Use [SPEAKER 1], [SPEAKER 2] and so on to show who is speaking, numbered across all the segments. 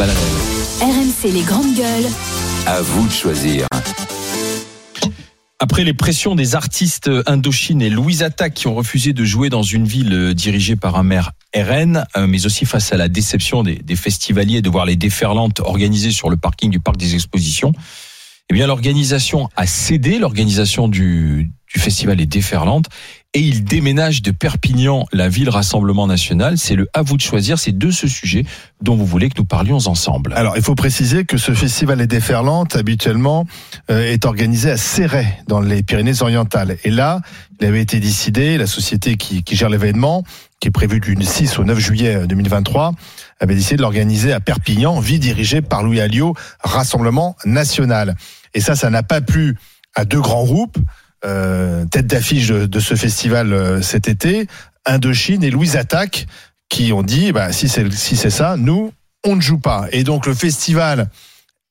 [SPEAKER 1] RMC les grandes gueules.
[SPEAKER 2] À vous de choisir.
[SPEAKER 3] Après les pressions des artistes Indochine et Louise Attaque qui ont refusé de jouer dans une ville euh, dirigée par un maire RN, euh, mais aussi face à la déception des, des festivaliers de voir les déferlantes organisées sur le parking du parc des expositions, eh bien l'organisation a cédé, l'organisation du, du festival est déferlante et il déménage de Perpignan, la ville Rassemblement National. C'est le à vous de choisir, c'est de ce sujet dont vous voulez que nous parlions ensemble.
[SPEAKER 4] Alors, il faut préciser que ce festival est déferlante, habituellement, euh, est organisé à Céret, dans les Pyrénées-Orientales. Et là, il avait été décidé, la société qui, qui gère l'événement, qui est prévu du 6 au 9 juillet 2023, avait décidé de l'organiser à Perpignan, ville dirigée par Louis Alliot, Rassemblement National. Et ça, ça n'a pas plu à deux grands groupes, euh, tête d'affiche de, de, ce festival euh, cet été, Indochine et Louise Attaque, qui ont dit, bah, si c'est si c'est ça, nous, on ne joue pas. Et donc le festival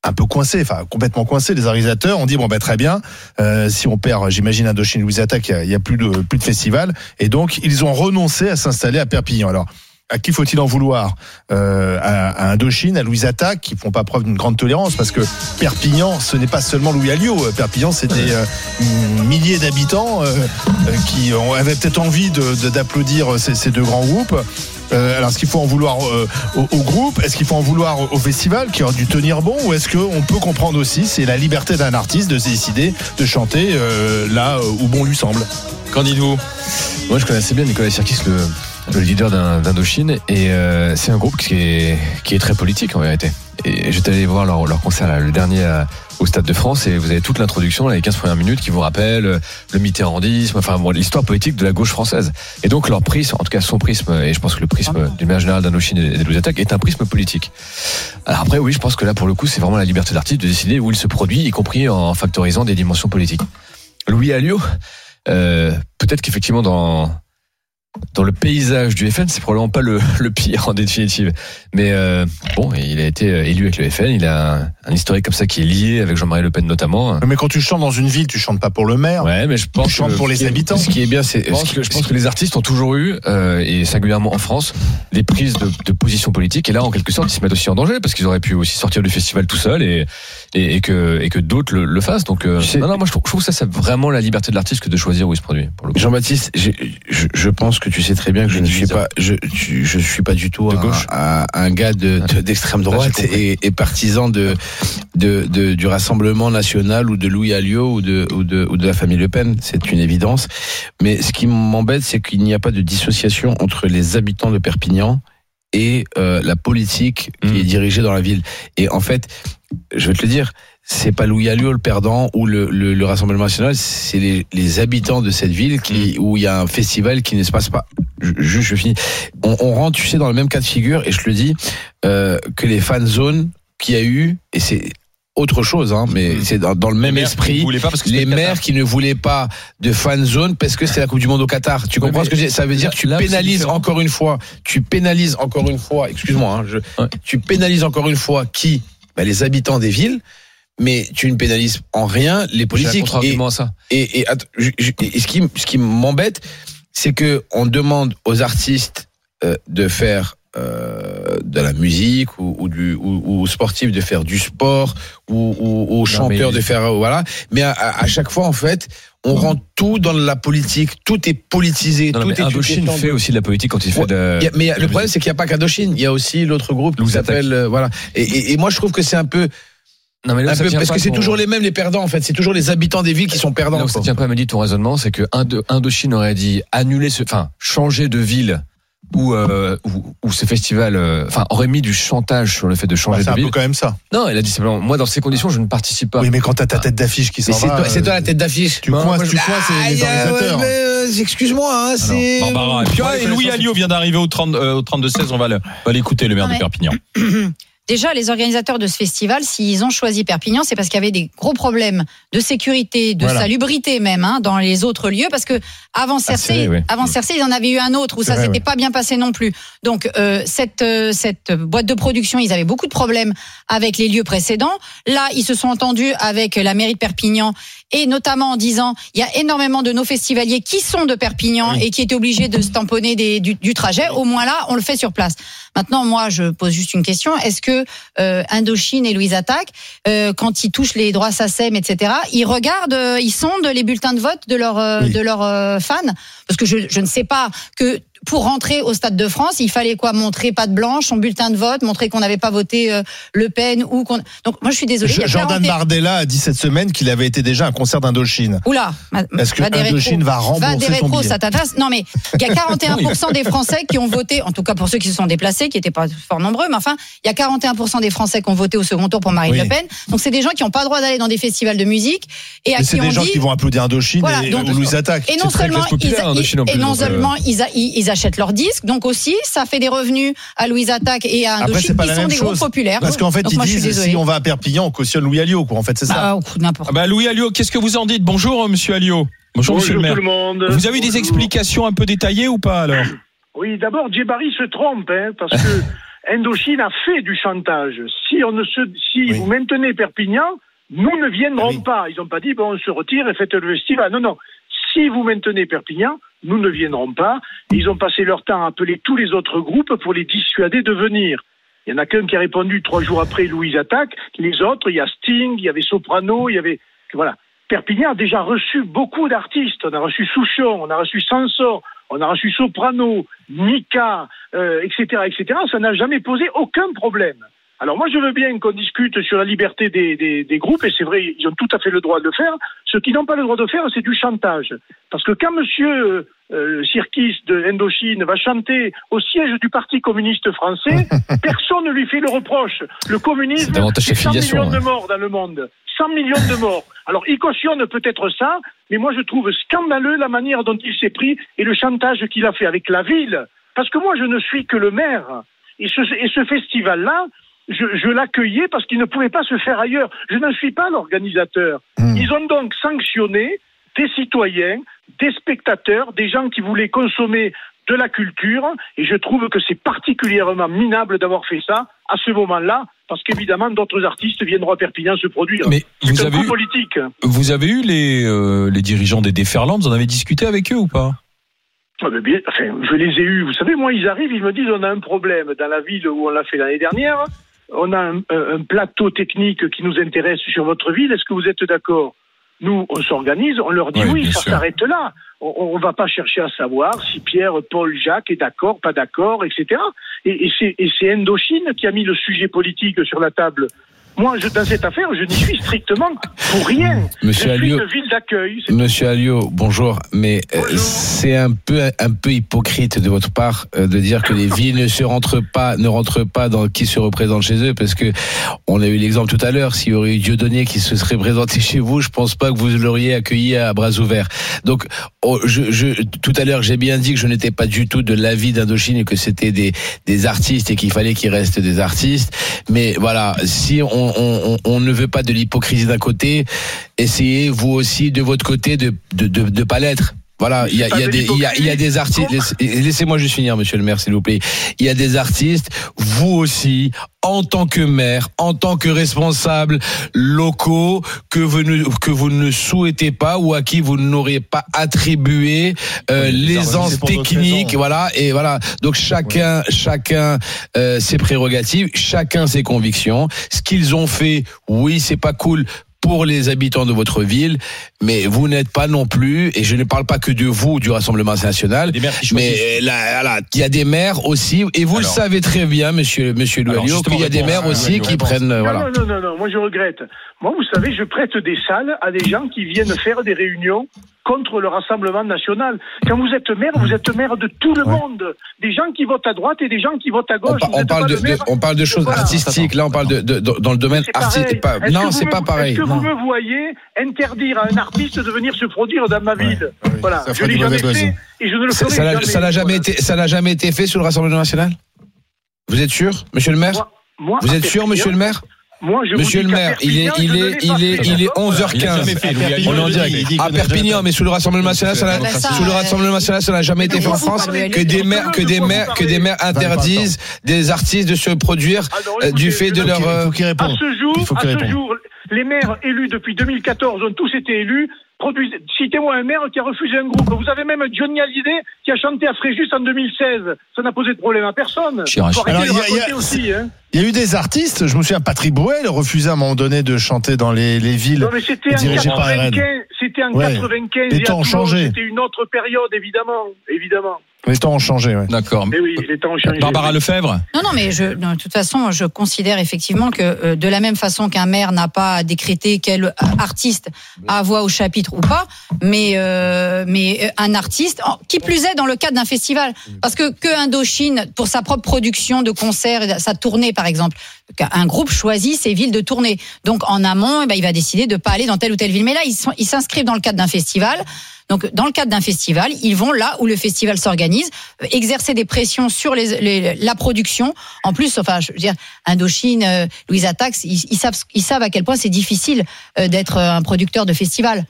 [SPEAKER 4] un peu coincé, enfin complètement coincé. Les organisateurs ont dit bon ben très bien, euh, si on perd, j'imagine Indochine Louise Attaque, il y, a plus de plus de festival, et donc ils ont renoncé à s'installer à Perpignan. Alors à qui faut-il en vouloir euh, à, à, Indochine, à Louise Attaque, qui font pas preuve d'une grande tolérance, parce que Perpignan, ce n'est pas seulement Louis Alliot. Perpignan, c'est des euh, milliers d'habitants euh, qui ont, avaient peut-être envie d'applaudir de, ces, ces, deux grands groupes. Euh, alors, est-ce qu'il faut en vouloir euh, au, au, groupe? Est-ce qu'il faut en vouloir au festival qui a dû tenir bon? Ou est-ce qu'on peut comprendre aussi, c'est la liberté d'un artiste de décider de chanter euh, là où bon lui semble?
[SPEAKER 3] Qu'en dites-vous?
[SPEAKER 5] Moi, je connaissais bien Nicolas Sirkis, le, le leader d'Indochine, et euh, c'est un groupe qui est, qui est très politique en vérité. Et j'étais allé voir leur, leur concert, là, le dernier à, au Stade de France, et vous avez toute l'introduction, les 15 premières minutes, qui vous rappellent le mitterrandisme, enfin bon, l'histoire politique de la gauche française. Et donc leur prisme, en tout cas son prisme, et je pense que le prisme du maire général d'Indochine et des Louis est un prisme politique. Alors après, oui, je pense que là, pour le coup, c'est vraiment la liberté d'artiste de décider où il se produit, y compris en factorisant des dimensions politiques. Louis Alliot, euh, peut-être qu'effectivement dans dans le paysage du FN, c'est probablement pas le, le, pire en définitive. Mais euh, bon, il a été élu avec le FN. Il a un, un historique comme ça qui est lié avec Jean-Marie Le Pen notamment.
[SPEAKER 4] Mais quand tu chantes dans une ville, tu chantes pas pour le maire.
[SPEAKER 5] Ouais, mais je pense
[SPEAKER 4] tu chantes pour les habitants.
[SPEAKER 5] Ce qui est bien, c'est. Je pense, que, je pense que les artistes ont toujours eu, euh, et singulièrement en France, des prises de, de, position politique. Et là, en quelque sorte, ils se mettent aussi en danger parce qu'ils auraient pu aussi sortir du festival tout seul et, et, et que, et que d'autres le, le, fassent. Donc, euh, non, non, moi, je trouve, je trouve ça, c'est vraiment la liberté de l'artiste que de choisir où il se produit.
[SPEAKER 6] Jean-Baptiste, je, je pense que tu sais très bien que je ne suis pas, je, je suis pas du tout
[SPEAKER 5] de gauche.
[SPEAKER 6] Un, un, gars d'extrême de, de, droite et, et, partisan de, de, de, du Rassemblement national ou de Louis Alliot ou de, ou de, ou de la famille Le Pen. C'est une évidence. Mais ce qui m'embête, c'est qu'il n'y a pas de dissociation entre les habitants de Perpignan et euh, la politique qui mmh. est dirigée dans la ville. Et en fait, je vais te le dire, c'est pas Louis Alliot le perdant ou le, le, le Rassemblement national, c'est les, les, habitants de cette ville qui, où il y a un festival qui ne se passe pas. Juste, je, finis. On, on, rentre, tu sais, dans le même cas de figure, et je le dis, euh, que les fan zones qu'il y a eu, et c'est autre chose, hein, mais mmh. c'est dans, dans, le même
[SPEAKER 3] les
[SPEAKER 6] esprit.
[SPEAKER 3] Pas parce que
[SPEAKER 6] les maires qui ne voulaient pas de fan zone parce que c'est la Coupe du Monde au Qatar. Tu comprends ce que j'ai Ça veut dire que tu là, pénalises encore une fois. Tu pénalises encore une fois. Excuse-moi. Hein, je, ouais. Tu pénalises encore une fois qui? Ben, Les habitants des villes mais tu ne pénalises en rien les politiques.
[SPEAKER 5] Et, à ça.
[SPEAKER 6] Et, et, ce qui, ce qui m'embête, c'est que on demande aux artistes euh, de faire euh, de la musique ou, ou du ou, ou, aux sportifs de faire du sport ou, ou aux chanteurs de faire voilà mais à, à, chaque fois en fait on rend tout dans la politique, tout est politisé.
[SPEAKER 5] Non,
[SPEAKER 6] tout
[SPEAKER 5] est Indochine fait de... aussi de la politique quand il fait de.
[SPEAKER 6] A, mais le problème, c'est qu'il n'y a pas qu'Indochine. Il y a aussi l'autre groupe qui s'appelle. Euh, voilà. Et, et, et, moi, je trouve que c'est un peu.
[SPEAKER 5] Non mais là,
[SPEAKER 6] peu, parce que c'est toujours les mêmes les perdants en fait, c'est toujours les habitants des villes qui sont perdants.
[SPEAKER 5] Donc, ça tient pas à me dire ton raisonnement, c'est que Indochine aurait dit annuler ce, enfin changer de ville où, euh, où, où, ce festival euh, enfin aurait mis du chantage sur le fait de changer
[SPEAKER 4] bah,
[SPEAKER 5] de ville.
[SPEAKER 4] C'est un peu quand même ça.
[SPEAKER 5] Non, elle a dit simplement moi dans ces conditions je ne participe pas.
[SPEAKER 4] Oui, mais quand t'as ta tête d'affiche qui s'en va.
[SPEAKER 6] C'est toi, euh, toi, la tête d'affiche.
[SPEAKER 4] Tu coinces, tu coinces ah, les organisateurs.
[SPEAKER 6] Euh, Excuse-moi, hein, c'est.
[SPEAKER 3] Barbara. Et, puis, et Louis Alliot vient d'arriver au 30 euh, au 32 16, on va l'écouter le, le maire de Perpignan.
[SPEAKER 7] Déjà, les organisateurs de ce festival, s'ils ont choisi Perpignan, c'est parce qu'il y avait des gros problèmes de sécurité, de voilà. salubrité même, hein, dans les autres lieux, parce que avant Cercé, ah, oui. avant Cercé, il y en avait eu un autre où ça s'était oui. pas bien passé non plus. Donc euh, cette euh, cette boîte de production, ils avaient beaucoup de problèmes avec les lieux précédents. Là, ils se sont entendus avec la mairie de Perpignan et notamment en disant il y a énormément de nos festivaliers qui sont de Perpignan et qui étaient obligés de se tamponner des, du, du, trajet. Au moins là, on le fait sur place. Maintenant, moi, je pose juste une question est-ce que euh, Indochine et Louise Attaque, euh, quand ils touchent les droits SACEM, etc., ils regardent, euh, ils sondent les bulletins de vote de leurs de leurs fans? Parce que je, je ne sais pas que pour rentrer au Stade de France, il fallait quoi? Montrer pas de blanche, son bulletin de vote, montrer qu'on n'avait pas voté euh, Le Pen ou qu'on. Donc moi je suis désolée.
[SPEAKER 4] Jordan Bardella a dit cette semaine qu'il avait été déjà à un concert d'Indochine.
[SPEAKER 7] Oula.
[SPEAKER 4] Est-ce que Indochine va rembourser va des rétros,
[SPEAKER 7] ça Non mais il y a 41% des Français qui ont voté, en tout cas pour ceux qui se sont déplacés, qui n'étaient pas fort nombreux, mais enfin il y a 41% des Français qui ont voté au second tour pour Marine Le Pen. Donc c'est des gens qui n'ont pas le droit d'aller dans des festivals de musique et à
[SPEAKER 4] c'est des gens qui vont applaudir Indochine et donc, Louis Attaque.
[SPEAKER 7] Et non seulement ils, et non seulement ils achètent leurs disques donc aussi, ça fait des revenus à Louise Attaque et à Indochine qui sont des groupes populaires.
[SPEAKER 4] Parce qu'en fait, ils disent si on va à Perpignan, on cautionne Louis Alliot. Quoi. En fait, c'est ça.
[SPEAKER 7] Bah, n'importe.
[SPEAKER 3] Ah bah, Louis Alliot, qu'est-ce que vous en dites? Bonjour, euh, Monsieur Alliot.
[SPEAKER 1] Bonjour, Monsieur le maire. Tout le monde.
[SPEAKER 3] Vous avez des explications un peu détaillées ou pas alors?
[SPEAKER 1] Oui, d'abord, Djebari se trompe, hein, parce que Indochine a fait du chantage. Si on ne se, si vous maintenez Perpignan, nous ne viendrons pas. Ils n'ont pas dit bon, on se retire et faites le festival. Non, non. Si vous maintenez Perpignan, nous ne viendrons pas. Ils ont passé leur temps à appeler tous les autres groupes pour les dissuader de venir. Il y en a qu'un qui a répondu trois jours après Louise Attaque. Les autres, il y a Sting, il y avait Soprano, il y avait. Voilà. Perpignan a déjà reçu beaucoup d'artistes. On a reçu Souchon, on a reçu Sanson, on a reçu Soprano, Mika, euh, etc., etc. Ça n'a jamais posé aucun problème. Alors moi, je veux bien qu'on discute sur la liberté des, des, des groupes, et c'est vrai, ils ont tout à fait le droit de le faire. Ce qu'ils n'ont pas le droit de faire, c'est du chantage. Parce que quand Monsieur euh, Sirkis de Indochine va chanter au siège du Parti communiste français, personne ne lui fait le reproche. Le communisme, c'est 100 millions de morts dans le monde. 100 millions de morts. Alors, il cautionne peut-être ça, mais moi, je trouve scandaleux la manière dont il s'est pris et le chantage qu'il a fait avec la ville. Parce que moi, je ne suis que le maire. Et ce, et ce festival-là, je, je l'accueillais parce qu'il ne pouvait pas se faire ailleurs. Je ne suis pas l'organisateur. Hmm. Ils ont donc sanctionné des citoyens, des spectateurs, des gens qui voulaient consommer de la culture, et je trouve que c'est particulièrement minable d'avoir fait ça à ce moment-là, parce qu'évidemment d'autres artistes viendront à Perpignan se produire.
[SPEAKER 3] Mais vous avez
[SPEAKER 1] eu, politique.
[SPEAKER 3] Vous avez eu les, euh, les dirigeants des Déferlantes, vous en avez discuté avec eux ou pas?
[SPEAKER 1] Ah, enfin, je les ai eus. Vous savez, moi, ils arrivent, ils me disent on a un problème dans la ville où on l'a fait l'année dernière on a un, plateau technique qui nous intéresse sur votre ville. Est-ce que vous êtes d'accord? Nous, on s'organise, on leur dit oui, ça s'arrête là. On ne va pas chercher à savoir si Pierre, Paul, Jacques est d'accord, pas d'accord, etc. Et, et c'est Indochine qui a mis le sujet politique sur la table. Moi, je, dans cette affaire, je n'y suis strictement pour rien. Monsieur je suis une ville d'accueil.
[SPEAKER 6] Monsieur Alliot, bonjour. Mais euh, c'est un peu un peu hypocrite de votre part euh, de dire que les villes ne se rentrent pas, ne rentrent pas dans qui se représente chez eux, parce que on a eu l'exemple tout à l'heure. S'il y aurait eu Dieudonné qui se serait présenté chez vous, je pense pas que vous l'auriez accueilli à bras ouverts. Donc, oh, je, je, tout à l'heure, j'ai bien dit que je n'étais pas du tout de l'avis d'Indochine et que c'était des, des artistes et qu'il fallait qu'il reste des artistes. Mais voilà, si on on, ne veut pas de l'hypocrisie d'un côté. Essayez vous aussi de votre côté de de, pas l'être. Voilà, il y a, des, y a, des artistes. Laissez-moi juste finir, monsieur le maire, s'il vous plaît. Il y a des artistes, vous aussi, en tant que maire, en tant que responsable locaux, que vous ne, que vous ne souhaitez pas ou à qui vous n'aurez pas attribué euh, l'aisance technique, voilà. Et voilà. Donc chacun, chacun euh, ses prérogatives, chacun ses convictions. Ce qu'ils ont fait, oui, c'est pas cool pour les habitants de votre ville, mais vous n'êtes pas non plus, et je ne parle pas que de vous, du Rassemblement national, mais là, il y a des maires aussi, et vous le savez très bien, monsieur, monsieur Loualio, qu'il y a des maires aussi qui prennent, voilà.
[SPEAKER 1] Non, non, non, non, moi je regrette. Moi, vous savez, je prête des salles à des gens qui viennent faire des réunions contre le Rassemblement national. Quand vous êtes maire, vous êtes maire de tout le monde. Des gens qui votent à droite et des gens qui votent à gauche.
[SPEAKER 6] On, parle, de, on parle de choses artistiques. Là, on parle de, dans le domaine artistique.
[SPEAKER 1] Non, c'est pas pareil. Est-ce que vous me voyez interdire à un artiste de venir se produire dans ma ville Voilà. je l'ai jamais fait et je ne le ferai
[SPEAKER 6] ça, jamais. Ça n'a jamais été, ça n'a jamais été fait sur le Rassemblement national? Vous êtes sûr, Monsieur le Maire? Vous êtes sûr, Monsieur le Maire?
[SPEAKER 1] Moi, je
[SPEAKER 6] Monsieur le maire, il est, il est, il est, il est 11h15. On est en direct. À Perpignan, mais sous le Rassemblement national, ça sous le Rassemblement national, ça n'a jamais été fait en France que des maires, que des maires, que des maires interdisent des artistes de se produire euh, du fait de leur.
[SPEAKER 1] À ce jour, à ce jour, les maires élus depuis 2014 ont tous été élus. Citez-moi un maire qui a refusé un groupe. Vous avez même Johnny Hallyday qui a chanté à Fréjus en 2016. Ça n'a posé de problème à personne.
[SPEAKER 4] Il y a eu des artistes, je me souviens, Patrick Bruel refusait à un moment donné de chanter dans les, les villes. Non,
[SPEAKER 1] mais c'était en 95, c'était en 95.
[SPEAKER 4] Les temps ont changé.
[SPEAKER 1] C'était une autre période, évidemment, évidemment.
[SPEAKER 4] Les temps ont changé, oui.
[SPEAKER 3] D'accord.
[SPEAKER 1] oui, les temps ont changé.
[SPEAKER 3] Barbara Lefebvre
[SPEAKER 7] Non, non, mais je, de toute façon, je considère effectivement que euh, de la même façon qu'un maire n'a pas décrété quel artiste a voix au chapitre ou pas, mais, euh, mais euh, un artiste, qui plus est dans le cadre d'un festival. Parce que, que Indochine, pour sa propre production de concerts, sa tournée, par exemple, un groupe choisit ses villes de tournée. Donc, en amont, eh ben, il va décider de pas aller dans telle ou telle ville. Mais là, ils s'inscrivent dans le cadre d'un festival. Donc, dans le cadre d'un festival, ils vont là où le festival s'organise, euh, exercer des pressions sur les, la production. En plus, enfin, je veux dire, Indochine, euh, Louise Attax, ils, savent, ils savent à quel point c'est difficile euh, d'être un producteur de festival.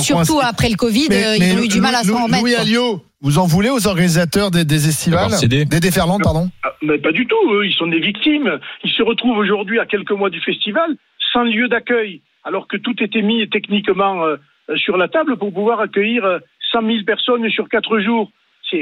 [SPEAKER 7] Surtout après le Covid, ils ont eu du mal à s'en remettre.
[SPEAKER 4] Louis Alliot, vous en voulez aux organisateurs des, des estivales Des déferlantes, pardon
[SPEAKER 1] ah, mais Pas du tout, ils sont des victimes. Ils se retrouvent aujourd'hui à quelques mois du festival sans lieu d'accueil, alors que tout était mis techniquement euh, sur la table pour pouvoir accueillir 100 euh, 000 personnes sur quatre jours.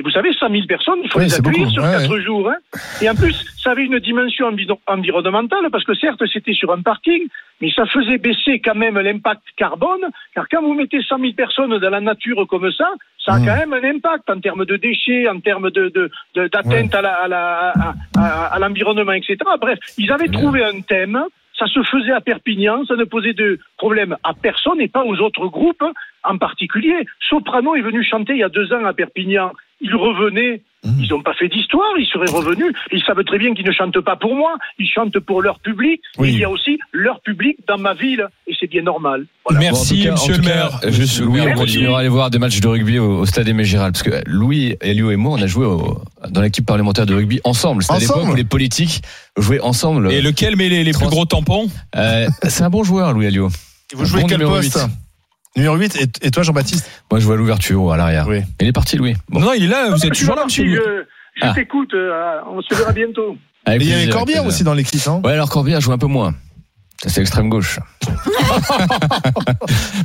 [SPEAKER 1] Vous savez, 100 000 personnes, il faut les accueillir sur quatre jours. Hein. Et en plus, ça avait une dimension environnementale, parce que certes, c'était sur un parking, mais ça faisait baisser quand même l'impact carbone, car quand vous mettez 100 000 personnes dans la nature comme ça, ça a mmh. quand même un impact en termes de déchets, en termes de, d'atteinte à, l'environnement, etc. Bref, ils avaient trouvé un thème ça se faisait à Perpignan, ça ne posait de problème à personne et pas aux autres groupes en particulier. Soprano est venu chanter il y a deux ans à Perpignan. Il revenait Mmh. Ils n'ont pas fait d'histoire, ils seraient revenus. Ils savent très bien qu'ils ne chantent pas pour moi, ils chantent pour leur public. Il y a aussi leur public dans ma ville, et c'est bien normal.
[SPEAKER 3] Merci, monsieur le maire.
[SPEAKER 5] Juste, Louis, on continuera à aller voir des matchs de rugby au, stade Aimé Giral, parce que Louis, Elio et moi, on a joué dans l'équipe parlementaire de rugby ensemble. C'était à l'époque où les politiques jouaient ensemble.
[SPEAKER 3] Et lequel met les, plus gros tampons?
[SPEAKER 5] Euh, C'est un bon joueur, Louis Elio.
[SPEAKER 4] vous jouez quel poste Numéro 8, et, toi Jean-Baptiste
[SPEAKER 5] Moi je vois l'ouverture ou à l'arrière. Oui. Il est parti Louis.
[SPEAKER 3] Non, il est là, vous êtes toujours là monsieur.
[SPEAKER 1] Je, je ah. t'écoute, euh, on se verra bientôt.
[SPEAKER 4] il y avait Corbière aussi dans l'équipe, hein
[SPEAKER 5] Ouais, alors Corbière joue un peu moins. C'est extrême gauche.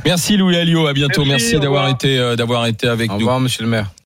[SPEAKER 3] Merci Louis Alliot, à bientôt. Merci, Merci d'avoir été, euh, d'avoir été avec
[SPEAKER 6] nous. Au
[SPEAKER 3] revoir,
[SPEAKER 6] monsieur le maire.